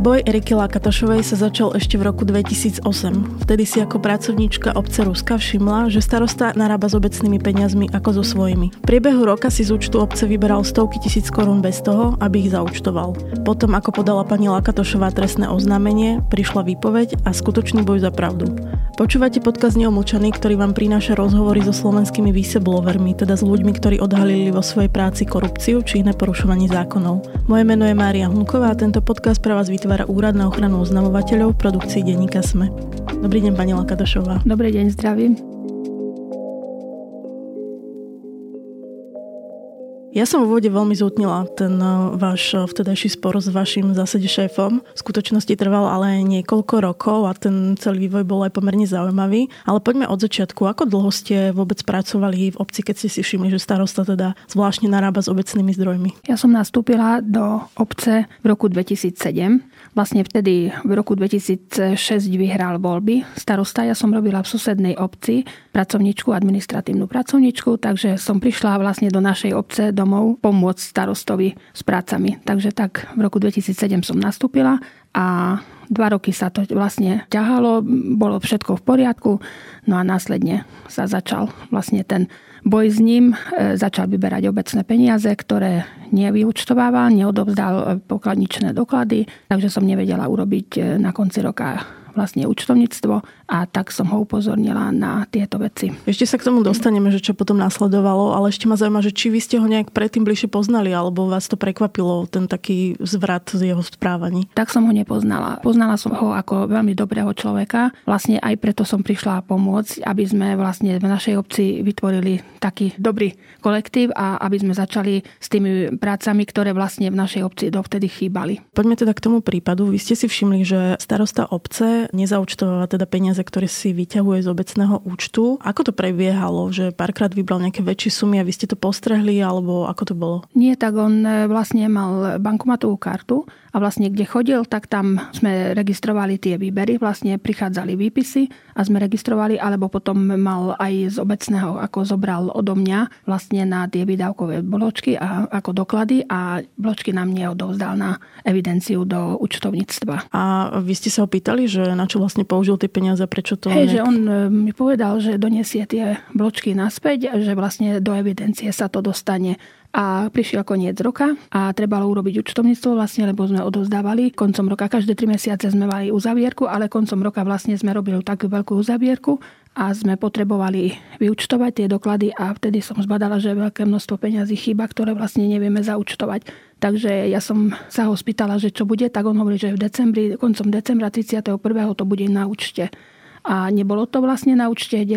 Boj Eriky Lakatašovej sa začal ešte v roku 2008. Vtedy si ako pracovníčka obce Ruska všimla, že starosta narába s obecnými peniazmi ako so svojimi. V priebehu roka si z účtu obce vyberal stovky tisíc korún bez toho, aby ich zaučtoval. Potom, ako podala pani Lakatošová trestné oznámenie, prišla výpoveď a skutočný boj za pravdu. Počúvate podkaz Neomlčaný, ktorý vám prináša rozhovory so slovenskými whistleblowermi, teda s ľuďmi, ktorí odhalili vo svojej práci korupciu či iné porušovanie zákonov. Moje meno je Mária Hunková a tento podcast pre vás vytvára Úrad na ochranu oznamovateľov v produkcii denníka SME. Dobrý deň, pani Lakadašová. Dobrý deň, zdravím. Ja som v úvode veľmi zútnila ten eh, váš eh, vtedajší spor s vašim zásade šéfom. V skutočnosti trval ale niekoľko rokov a ten celý vývoj bol aj pomerne zaujímavý. Ale poďme od začiatku. Ako dlho ste vôbec pracovali v obci, keď ste si všimli, že starosta teda zvláštne narába s obecnými zdrojmi? Ja som nastúpila do obce v roku 2007. Vlastne vtedy v roku 2006 vyhral voľby starosta. Ja som robila v susednej obci pracovničku, administratívnu pracovničku, takže som prišla vlastne do našej obce domov pomôcť starostovi s prácami. Takže tak v roku 2007 som nastúpila a dva roky sa to vlastne ťahalo, bolo všetko v poriadku, no a následne sa začal vlastne ten boj s ním, e, začal vyberať obecné peniaze, ktoré nevyučtovával, neodovzdal pokladničné doklady, takže som nevedela urobiť e, na konci roka vlastne účtovníctvo a tak som ho upozornila na tieto veci. Ešte sa k tomu dostaneme, že čo potom nasledovalo, ale ešte ma zaujíma, že či vy ste ho nejak predtým bližšie poznali, alebo vás to prekvapilo, ten taký zvrat z jeho správaní? Tak som ho nepoznala. Poznala som ho ako veľmi dobrého človeka. Vlastne aj preto som prišla pomôcť, aby sme vlastne v našej obci vytvorili taký dobrý kolektív a aby sme začali s tými prácami, ktoré vlastne v našej obci dovtedy chýbali. Poďme teda k tomu prípadu. Vy ste si všimli, že starosta obce nezaučtováva teda peniaze, ktoré si vyťahuje z obecného účtu. Ako to prebiehalo, že párkrát vybral nejaké väčšie sumy a vy ste to postrehli, alebo ako to bolo? Nie, tak on e, vlastne mal bankomatovú kartu a vlastne kde chodil, tak tam sme registrovali tie výbery, vlastne prichádzali výpisy a sme registrovali, alebo potom mal aj z obecného, ako zobral odo mňa vlastne na tie výdavkové bločky a ako doklady a bločky nám neodovzdal na evidenciu do účtovníctva. A vy ste sa ho pýtali, že na čo vlastne použil tie peniaze, prečo to... Hej, nejak... že on e, mi povedal, že donesie tie bločky naspäť, že vlastne do evidencie sa to dostane a prišiel koniec roka a trebalo urobiť účtovníctvo vlastne, lebo sme odovzdávali koncom roka. Každé tri mesiace sme mali uzavierku, ale koncom roka vlastne sme robili takú veľkú uzavierku a sme potrebovali vyučtovať tie doklady a vtedy som zbadala, že veľké množstvo peňazí chýba, ktoré vlastne nevieme zaučtovať. Takže ja som sa ho spýtala, že čo bude, tak on hovorí, že v decembri, koncom decembra 31. to bude na účte. A nebolo to vlastne na účte 9.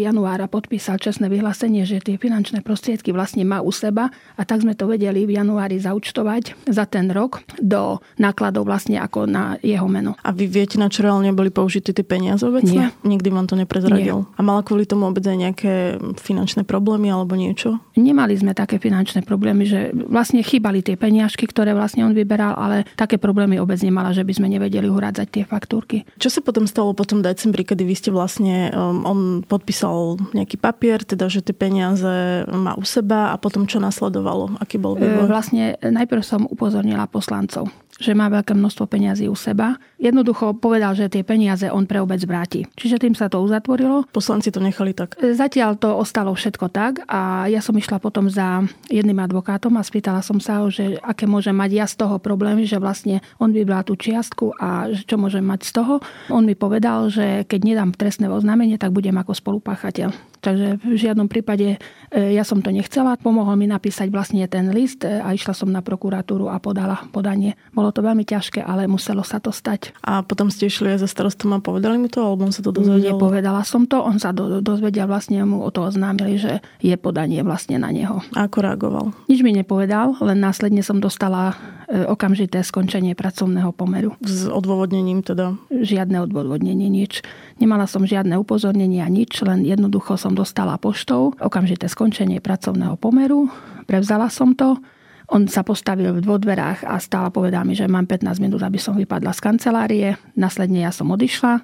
januára podpísal čestné vyhlásenie, že tie finančné prostriedky vlastne má u seba a tak sme to vedeli v januári zaučtovať za ten rok do nákladov vlastne ako na jeho meno. A vy viete, na čo reálne boli použité tie peniaze obecne? Nie. Nikdy vám to neprezradil? Nie. A mala kvôli tomu obec aj nejaké finančné problémy alebo niečo? Nemali sme také finančné problémy, že vlastne chýbali tie peniažky, ktoré vlastne on vyberal, ale také problémy obec nemala, že by sme nevedeli urádzať tie faktúrky. Čo sa potom stalo potom dať decembri, kedy vy ste vlastne, um, on podpísal nejaký papier, teda, že tie peniaze má u seba a potom čo nasledovalo? Aký bol vývoj? E, vlastne najprv som upozornila poslancov že má veľké množstvo peňazí u seba. Jednoducho povedal, že tie peniaze on pre obec vráti. Čiže tým sa to uzatvorilo. Poslanci to nechali tak? Zatiaľ to ostalo všetko tak a ja som išla potom za jedným advokátom a spýtala som sa ho, že aké môže mať ja z toho problémy, že vlastne on vybral tú čiastku a čo môžem mať z toho. On mi povedal, že keď nedám trestné oznámenie, tak budem ako spolupáchateľ. Takže v žiadnom prípade e, ja som to nechcela. Pomohol mi napísať vlastne ten list e, a išla som na prokuratúru a podala podanie. Bolo to veľmi ťažké, ale muselo sa to stať. A potom ste išli aj za starostom a povedali mi to, alebo on sa to dozvedel? Nepovedala som to, on sa do, dozvedel vlastne mu o to oznámili, že je podanie vlastne na neho. A ako reagoval? Nič mi nepovedal, len následne som dostala e, okamžité skončenie pracovného pomeru. S odôvodnením teda? Žiadne odôvodnenie, nič. Nemala som žiadne upozornenia, nič, len jednoducho som dostala poštou okamžité skončenie pracovného pomeru. Prevzala som to. On sa postavil v dverách a stále povedal mi, že mám 15 minút, aby som vypadla z kancelárie. Následne ja som odišla.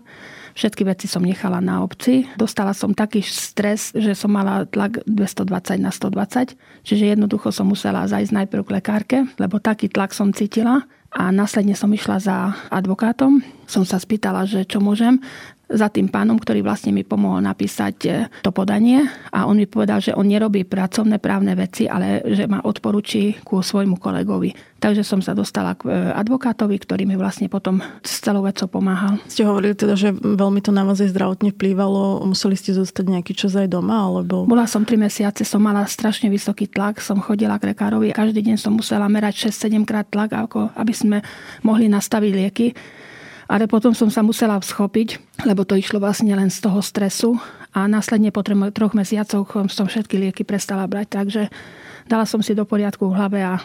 Všetky veci som nechala na obci. Dostala som taký stres, že som mala tlak 220 na 120. Čiže jednoducho som musela zajsť najprv k lekárke, lebo taký tlak som cítila a následne som išla za advokátom. Som sa spýtala, že čo môžem za tým pánom, ktorý vlastne mi pomohol napísať e, to podanie a on mi povedal, že on nerobí pracovné právne veci, ale že ma odporúči ku svojmu kolegovi. Takže som sa dostala k e, advokátovi, ktorý mi vlastne potom s celou vecou pomáhal. Ste hovorili teda, že veľmi to na vás aj zdravotne vplývalo. Museli ste zostať nejaký čas aj doma? Alebo... Bola som 3 mesiace, som mala strašne vysoký tlak, som chodila k lekárovi. Každý deň som musela merať 6-7 krát tlak, ako aby sme mohli nastaviť lieky ale potom som sa musela schopiť, lebo to išlo vlastne len z toho stresu. A následne po troch mesiacoch som všetky lieky prestala brať, takže dala som si do poriadku v hlave a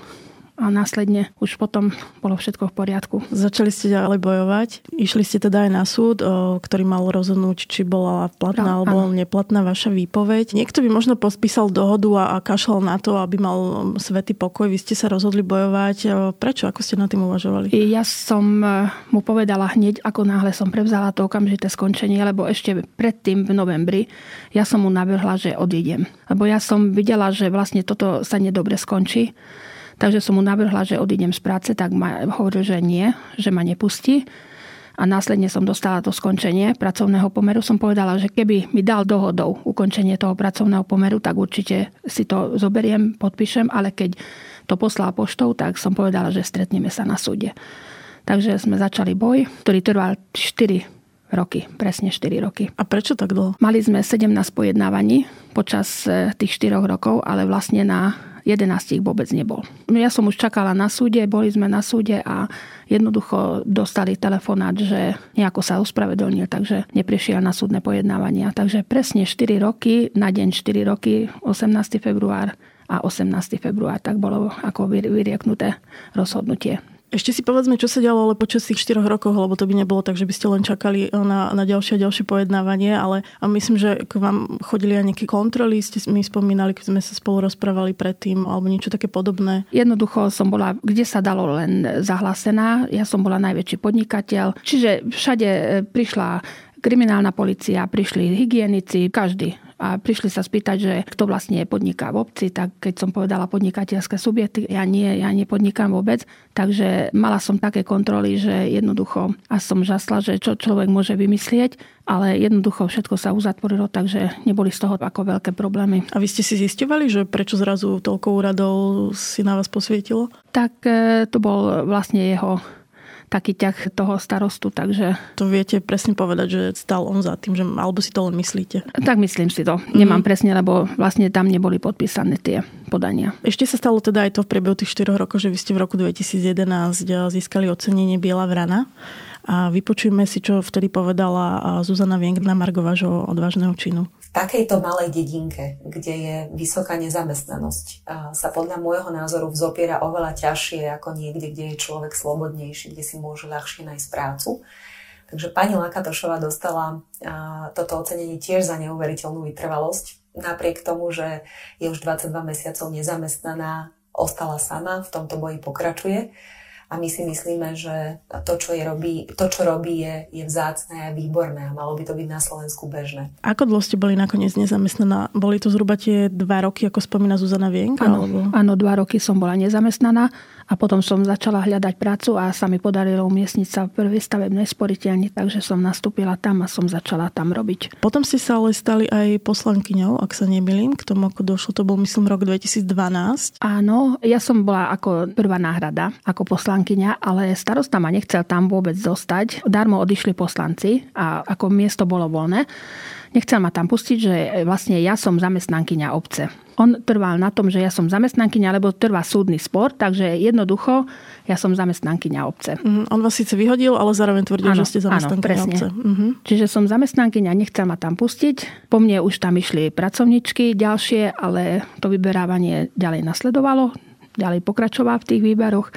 a následne už potom bolo všetko v poriadku. Začali ste ďalej bojovať. Išli ste teda aj na súd, ktorý mal rozhodnúť, či bola platná no, alebo áno. neplatná vaša výpoveď. Niekto by možno pospísal dohodu a, a kašľal na to, aby mal svetý pokoj. Vy ste sa rozhodli bojovať. Prečo? Ako ste nad tým uvažovali? Ja som e, mu povedala hneď, ako náhle som prevzala to okamžité skončenie, lebo ešte predtým v novembri ja som mu navrhla, že odídem. Lebo ja som videla, že vlastne toto sa nedobre skončí Takže som mu navrhla, že odídem z práce, tak ma hovoril, že nie, že ma nepustí. A následne som dostala to skončenie pracovného pomeru. Som povedala, že keby mi dal dohodou ukončenie toho pracovného pomeru, tak určite si to zoberiem, podpíšem, ale keď to poslal poštou, tak som povedala, že stretneme sa na súde. Takže sme začali boj, ktorý trval 4 roky, presne 4 roky. A prečo tak dlho? Mali sme 17 pojednávaní počas eh, tých 4 rokov, ale vlastne na 11 vôbec nebol. Ja som už čakala na súde, boli sme na súde a jednoducho dostali telefonát, že nejako sa ospravedlnil, takže neprišiel na súdne pojednávania. Takže presne 4 roky, na deň 4 roky, 18. február a 18. február, tak bolo ako vyrieknuté rozhodnutie ešte si povedzme, čo sa dialo ale počas tých 4 rokov, lebo to by nebolo tak, že by ste len čakali na, na ďalšie a ďalšie pojednávanie, ale a myslím, že k vám chodili aj nejaké kontroly, ste mi spomínali, keď sme sa spolu rozprávali predtým, alebo niečo také podobné. Jednoducho som bola, kde sa dalo len zahlásená, ja som bola najväčší podnikateľ, čiže všade e, prišla kriminálna policia, prišli hygienici, každý a prišli sa spýtať, že kto vlastne podniká v obci, tak keď som povedala podnikateľské subjekty, ja nie, ja nepodnikám vôbec. Takže mala som také kontroly, že jednoducho a som žasla, že čo človek môže vymyslieť, ale jednoducho všetko sa uzatvorilo, takže neboli z toho ako veľké problémy. A vy ste si zistovali, že prečo zrazu toľko úradov si na vás posvietilo? Tak e, to bol vlastne jeho taký ťah toho starostu, takže... To viete presne povedať, že stal on za tým, že, alebo si to len myslíte? Tak myslím si to. Nemám mm. presne, lebo vlastne tam neboli podpísané tie podania. Ešte sa stalo teda aj to v priebehu tých 4 rokov, že vy ste v roku 2011 získali ocenenie Biela vrana. A vypočujme si, čo vtedy povedala Zuzana Vienk na Margo vášho odvážneho činu. V takejto malej dedinke, kde je vysoká nezamestnanosť, sa podľa môjho názoru vzopiera oveľa ťažšie ako niekde, kde je človek slobodnejší, kde si môže ľahšie nájsť prácu. Takže pani Lakatošová dostala toto ocenenie tiež za neuveriteľnú vytrvalosť. Napriek tomu, že je už 22 mesiacov nezamestnaná, ostala sama, v tomto boji pokračuje a my si myslíme, že to, čo, je robí, to, čo robí, je, je vzácne a výborné a malo by to byť na Slovensku bežné. Ako dlho ste boli nakoniec nezamestnaná? Boli to zhruba tie dva roky, ako spomína Zuzana Vienka? Áno, alebo... áno, dva roky som bola nezamestnaná a potom som začala hľadať prácu a sa mi podarilo umiestniť sa v prvej stavebnej sporiteľni, takže som nastúpila tam a som začala tam robiť. Potom ste sa ale stali aj poslankyňou, ak sa nemýlim, k tomu, ako došlo, to bol myslím rok 2012. Áno, ja som bola ako prvá náhrada, ako poslankyňa, ale starosta ma nechcel tam vôbec zostať. Darmo odišli poslanci a ako miesto bolo voľné. Nechcel ma tam pustiť, že vlastne ja som zamestnankyňa obce. On trval na tom, že ja som zamestnankyňa, lebo trvá súdny spor, takže jednoducho ja som zamestnankyňa obce. Mm, on vás síce vyhodil, ale zároveň tvrdil, že ste zamestnankyňa áno, obce. Mm-hmm. Čiže som zamestnankyňa, nechcel ma tam pustiť. Po mne už tam išli pracovničky ďalšie, ale to vyberávanie ďalej nasledovalo, ďalej pokračovalo v tých výberoch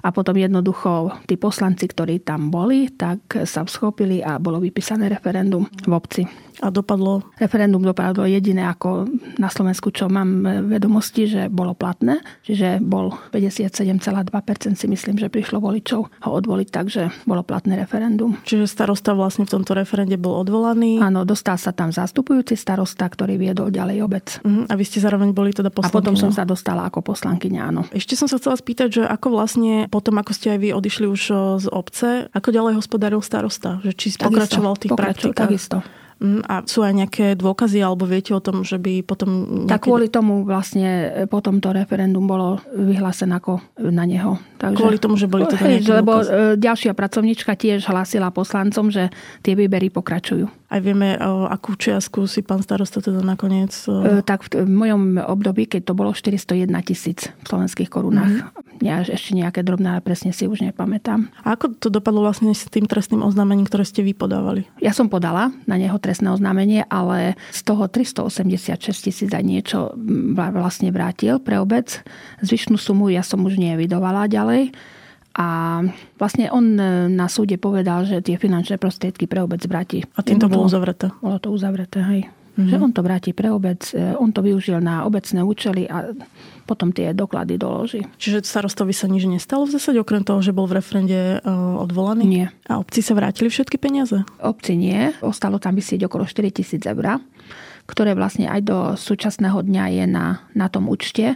a potom jednoducho tí poslanci, ktorí tam boli, tak sa schopili a bolo vypísané referendum v obci. A dopadlo? Referendum dopadlo jediné ako na Slovensku, čo mám vedomosti, že bolo platné. Čiže bol 57,2% si myslím, že prišlo voličov ho odvoliť, takže bolo platné referendum. Čiže starosta vlastne v tomto referende bol odvolaný? Áno, dostal sa tam zastupujúci starosta, ktorý viedol ďalej obec. Uh-huh. A vy ste zároveň boli teda poslankyňa? A potom som sa dostala ako poslankyňa, áno. Ešte som sa chcela spýtať, že ako vlastne potom, ako ste aj vy odišli už z obce, ako ďalej hospodáril starosta? Že či pokračoval v tých pokračoval, praktikách? Takisto. Mm, a sú aj nejaké dôkazy, alebo viete o tom, že by potom... Nejaké... Tak kvôli tomu vlastne e, potom to referendum bolo vyhlásené ako na neho. Takže... Kvôli tomu, že boli teda Hej, Lebo dôkazy. ďalšia pracovníčka tiež hlásila poslancom, že tie výbery pokračujú. Aj vieme, akú čiastku si pán starosta teda nakoniec... E, tak v, v mojom období, keď to bolo 401 tisíc v slovenských korunách. Mm-hmm. Ja ešte nejaké drobné, ale presne si už nepamätám. A ako to dopadlo vlastne s tým trestným oznámením, ktoré ste vy podávali? Ja som podala na neho trestné oznámenie, ale z toho 386 tisíc a niečo vlastne vrátil pre obec. Zvyšnú sumu ja som už nevidovala ďalej. A vlastne on e, na súde povedal, že tie finančné prostriedky pre obec vráti. A tým to bolo uzavreté? Bolo to uzavreté, hej. Mm-hmm. Že on to vráti pre obec, e, on to využil na obecné účely a potom tie doklady doloží. Čiže starostovi sa nič nestalo v zásade, okrem toho, že bol v referende uh, odvolaný? Nie. A obci sa vrátili všetky peniaze? Obci nie. Ostalo tam vysieť okolo 4 tisíc eur, ktoré vlastne aj do súčasného dňa je na, na tom účte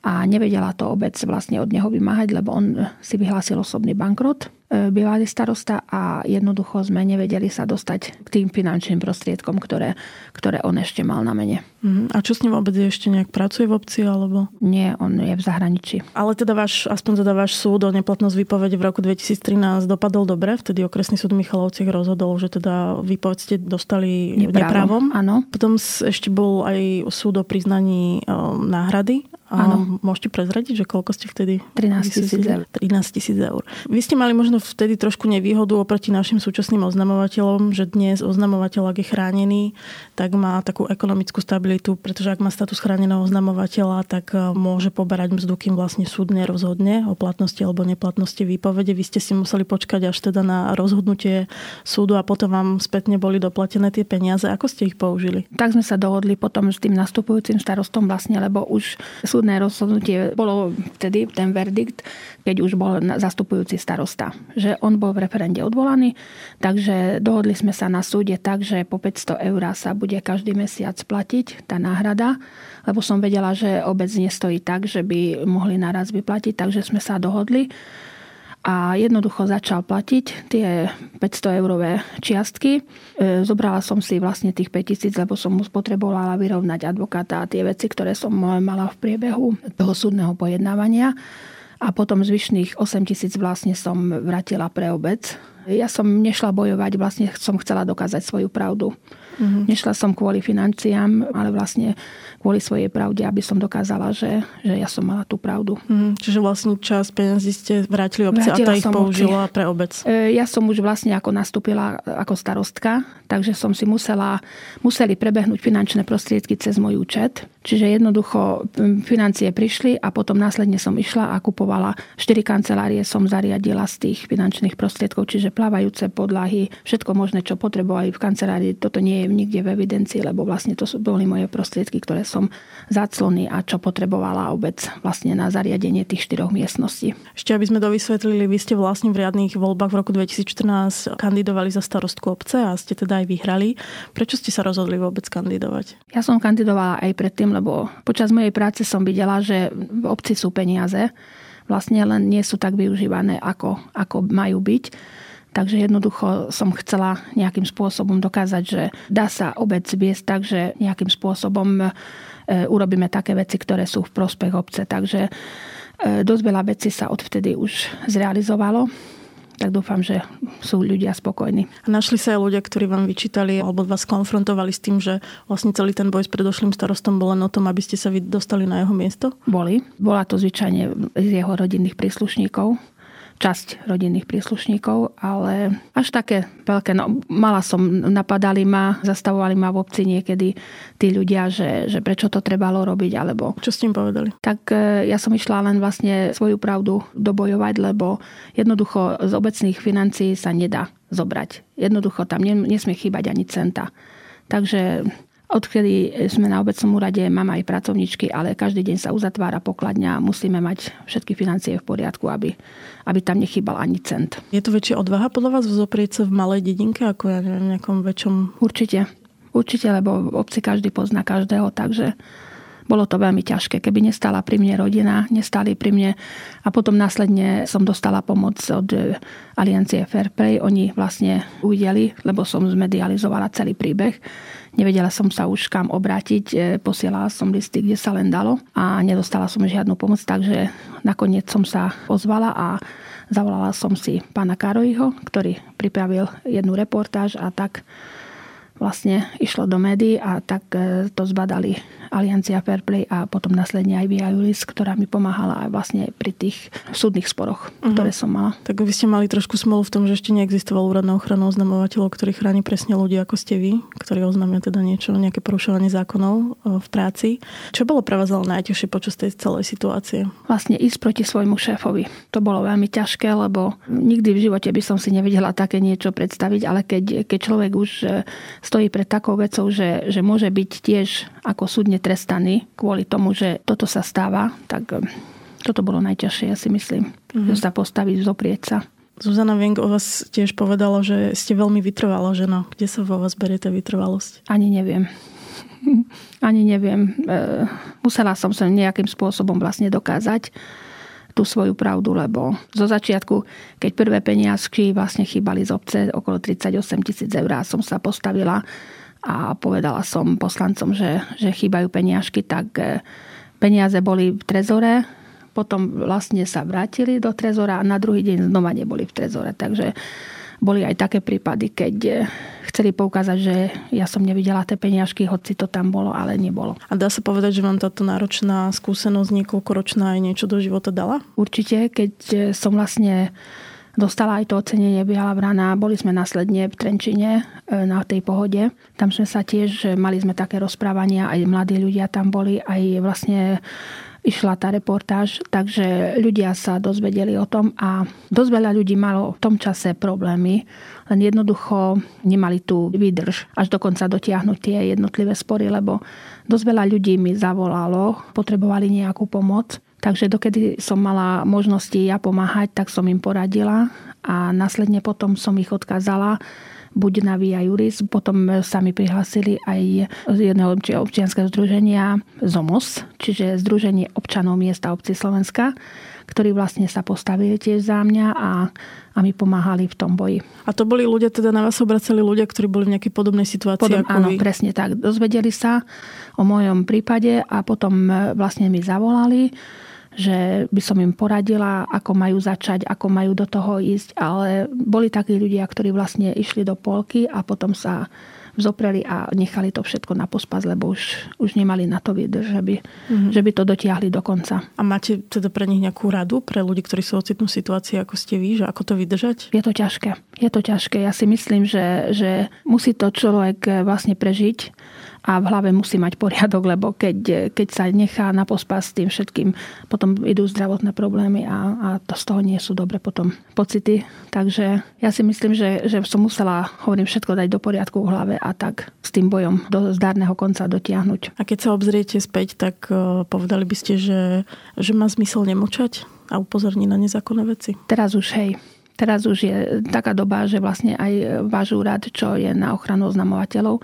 a nevedela to obec vlastne od neho vymáhať, lebo on si vyhlásil osobný bankrot bývalý starosta a jednoducho sme nevedeli sa dostať k tým finančným prostriedkom, ktoré, ktoré on ešte mal na mene. Uh-huh. A čo s ním vôbec ešte nejak pracuje v obci? alebo? Nie, on je v zahraničí. Ale teda váš, aspoň teda váš súd o neplatnosť výpovede v roku 2013 dopadol dobre. Vtedy okresný súd Michalovciach rozhodol, že teda výpoveď ste dostali neprávom. neprávom. Áno. Potom ešte bol aj súd o priznaní um, náhrady Áno. Môžete prezradiť, že koľko ste vtedy? 13 tisíc eur. 13 tisíc eur. Vy ste mali možno vtedy trošku nevýhodu oproti našim súčasným oznamovateľom, že dnes oznamovateľ, ak je chránený, tak má takú ekonomickú stabilitu, pretože ak má status chráneného oznamovateľa, tak e, môže poberať mzdu, kým vlastne súd nerozhodne o platnosti alebo neplatnosti výpovede. Vy ste si museli počkať až teda na rozhodnutie súdu a potom vám spätne boli doplatené tie peniaze. Ako ste ich použili? Tak sme sa dohodli potom s tým nastupujúcim starostom vlastne, lebo už sú súdne rozhodnutie bolo vtedy ten verdikt, keď už bol zastupujúci starosta. Že on bol v referende odvolaný, takže dohodli sme sa na súde tak, že po 500 eur sa bude každý mesiac platiť tá náhrada, lebo som vedela, že obec nestojí tak, že by mohli naraz vyplatiť, takže sme sa dohodli a jednoducho začal platiť tie 500 eurové čiastky. E, zobrala som si vlastne tých 5000, lebo som mu potrebovala vyrovnať advokáta a tie veci, ktoré som mala v priebehu toho súdneho pojednávania. A potom zvyšných 8 tisíc vlastne som vrátila pre obec. Ja som nešla bojovať, vlastne som chcela dokázať svoju pravdu. Mm-hmm. Nešla som kvôli financiám, ale vlastne kvôli svojej pravde, aby som dokázala, že, že ja som mala tú pravdu. Mm, čiže vlastne čas peniazí ste vrátili vrátila a tá ich použila oči. pre obec. E, ja som už vlastne ako nastúpila ako starostka, takže som si musela, museli prebehnúť finančné prostriedky cez môj účet. Čiže jednoducho financie prišli a potom následne som išla a kupovala 4 kancelárie som zariadila z tých finančných prostriedkov, čiže plávajúce podlahy, všetko možné, čo potrebovali v kancelárii. Toto nie je nikde v evidencii, lebo vlastne to boli moje prostriedky, ktoré som zaclony a čo potrebovala obec vlastne na zariadenie tých štyroch miestností. Ešte aby sme dovysvetlili, vy ste vlastne v riadných voľbách v roku 2014 kandidovali za starostku obce a ste teda aj vyhrali. Prečo ste sa rozhodli vôbec kandidovať? Ja som kandidovala aj predtým, lebo počas mojej práce som videla, že v obci sú peniaze, vlastne len nie sú tak využívané, ako, ako majú byť. Takže jednoducho som chcela nejakým spôsobom dokázať, že dá sa obec viesť tak, že nejakým spôsobom e, urobíme také veci, ktoré sú v prospech obce. Takže e, dosť veľa vecí sa odvtedy už zrealizovalo tak dúfam, že sú ľudia spokojní. A našli sa aj ľudia, ktorí vám vyčítali alebo vás konfrontovali s tým, že vlastne celý ten boj s predošlým starostom bol len o tom, aby ste sa vy dostali na jeho miesto? Boli. Bola to zvyčajne z jeho rodinných príslušníkov časť rodinných príslušníkov, ale až také veľké. No, mala som, napadali ma, zastavovali ma v obci niekedy tí ľudia, že, že prečo to trebalo robiť, alebo... Čo s tým povedali? Tak e, ja som išla len vlastne svoju pravdu dobojovať, lebo jednoducho z obecných financií sa nedá zobrať. Jednoducho tam nesmie chýbať ani centa. Takže Odkedy sme na obecnom úrade, mám aj pracovničky, ale každý deň sa uzatvára pokladňa a musíme mať všetky financie v poriadku, aby, aby tam nechýbal ani cent. Je to väčšia odvaha podľa vás zoprieť sa v malej dedinke ako ja neviem, nejakom väčšom... Určite. Určite, lebo v obci každý pozná každého, takže bolo to veľmi ťažké. Keby nestala pri mne rodina, nestali pri mne a potom následne som dostala pomoc od Aliancie Fairplay. Oni vlastne uvideli, lebo som zmedializovala celý príbeh. Nevedela som sa už kam obrátiť, e, posielala som listy, kde sa len dalo a nedostala som žiadnu pomoc, takže nakoniec som sa ozvala a zavolala som si pána Karoiho, ktorý pripravil jednu reportáž a tak vlastne išlo do médií a tak e, to zbadali Aliancia Fairplay a potom následne aj Via Juris, ktorá mi pomáhala aj vlastne pri tých súdnych sporoch, uh-huh. ktoré som mala. Tak vy ste mali trošku smolu v tom, že ešte neexistoval úrad na ochranu oznamovateľov, ktorý chráni presne ľudí ako ste vy, ktorí oznámia teda niečo, nejaké porušovanie zákonov e, v práci. Čo bolo pre vás ale najťažšie počas tej celej situácie? Vlastne ísť proti svojmu šéfovi. To bolo veľmi ťažké, lebo nikdy v živote by som si nevedela také niečo predstaviť, ale keď, keď človek už e, stojí pred takou vecou, že, že môže byť tiež ako súdne trestaný kvôli tomu, že toto sa stáva, tak eh, toto bolo najťažšie, ja si myslím. Mm-hmm. Že sa postaviť, zoprieť sa. Zuzana Vienk o vás tiež povedala, že ste veľmi vytrvala žena. Kde sa vo vás berie tá vytrvalosť? Ani neviem. Ani neviem. Eh, musela som sa nejakým spôsobom vlastne dokázať tú svoju pravdu, lebo zo začiatku, keď prvé peniazky vlastne chýbali z obce okolo 38 tisíc eur som sa postavila a povedala som poslancom, že, že chýbajú peniažky, tak e, peniaze boli v trezore, potom vlastne sa vrátili do trezora a na druhý deň znova neboli v trezore. Takže boli aj také prípady, keď eh, chceli poukázať, že ja som nevidela tie peniažky, hoci to tam bolo, ale nebolo. A dá sa povedať, že vám táto náročná skúsenosť niekoľkoročná aj niečo do života dala? Určite, keď eh, som vlastne dostala aj to ocenenie Biela vrana. Boli sme následne v Trenčine eh, na tej pohode. Tam sme sa tiež, mali sme také rozprávania, aj mladí ľudia tam boli, aj vlastne išla tá reportáž, takže ľudia sa dozvedeli o tom a dosť veľa ľudí malo v tom čase problémy, len jednoducho nemali tú výdrž až dokonca dotiahnuť tie jednotlivé spory, lebo dosť veľa ľudí mi zavolalo, potrebovali nejakú pomoc. Takže dokedy som mala možnosti ja pomáhať, tak som im poradila a následne potom som ich odkázala buď na Via Juris, potom sa mi prihlásili aj z jedného občianského združenia ZOMOS, čiže Združenie občanov miesta obci Slovenska, ktorí vlastne sa postavili tiež za mňa a, a mi pomáhali v tom boji. A to boli ľudia, teda na vás obracali ľudia, ktorí boli v nejakej podobnej situácii Podob, ako Áno, vy. presne tak. Dozvedeli sa o mojom prípade a potom vlastne mi zavolali že by som im poradila, ako majú začať, ako majú do toho ísť, ale boli takí ľudia, ktorí vlastne išli do polky a potom sa zopreli a nechali to všetko na pospas, lebo už, už nemali na to výdrž, že by, mm-hmm. že by to dotiahli do konca. A máte teda pre nich nejakú radu, pre ľudí, ktorí sú ocitnú situácii, ako ste vy, že ako to vydržať? Je to ťažké. Je to ťažké. Ja si myslím, že, že musí to človek vlastne prežiť a v hlave musí mať poriadok, lebo keď, keď sa nechá na pospas s tým všetkým, potom idú zdravotné problémy a, a to z toho nie sú dobre potom pocity. Takže ja si myslím, že, že som musela, hovorím, všetko dať do poriadku v hlave a tak s tým bojom do zdárneho konca dotiahnuť. A keď sa obzriete späť, tak uh, povedali by ste, že, že má zmysel nemočať a upozorniť na nezákonné veci? Teraz už hej. Teraz už je taká doba, že vlastne aj váš úrad, čo je na ochranu oznamovateľov,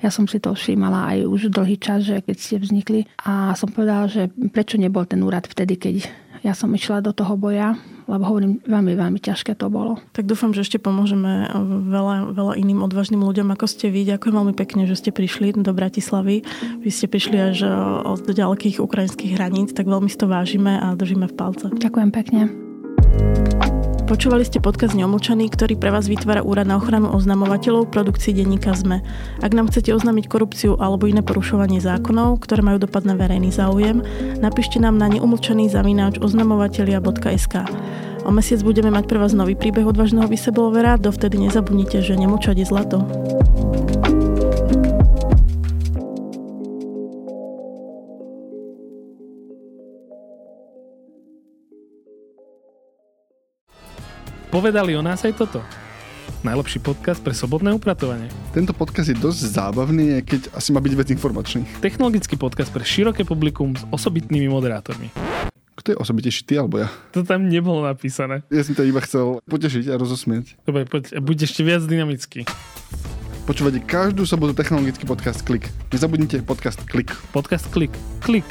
ja som si to všímala aj už dlhý čas, že keď ste vznikli a som povedala, že prečo nebol ten úrad vtedy, keď ja som išla do toho boja, lebo hovorím, veľmi, veľmi ťažké to bolo. Tak dúfam, že ešte pomôžeme veľa, veľa iným odvážnym ľuďom, ako ste vy. Ďakujem veľmi pekne, že ste prišli do Bratislavy. Vy ste prišli až od ďalekých ukrajinských hraníc, tak veľmi si to vážime a držíme v palce. Ďakujem pekne. Počúvali ste podcast Neomlčaný, ktorý pre vás vytvára Úrad na ochranu oznamovateľov produkcie denníka ZME. Ak nám chcete oznámiť korupciu alebo iné porušovanie zákonov, ktoré majú dopad na verejný záujem, napíšte nám na neumlčaný zavináč oznamovatelia.sk. O mesiac budeme mať pre vás nový príbeh odvážneho vyseblovera, dovtedy nezabudnite, že nemlčať je zlato. Povedali o nás aj toto. Najlepší podcast pre sobotné upratovanie. Tento podcast je dosť zábavný, keď asi má byť vec informačný. Technologický podcast pre široké publikum s osobitnými moderátormi. Kto je osobitejší, ty alebo ja? To tam nebolo napísané. Ja som to iba chcel potešiť a rozosmieť. Dobre, poď, buď ešte viac dynamický. Počúvate každú sobotu technologický podcast Klik. Nezabudnite podcast Klik. Podcast Klik. Klik.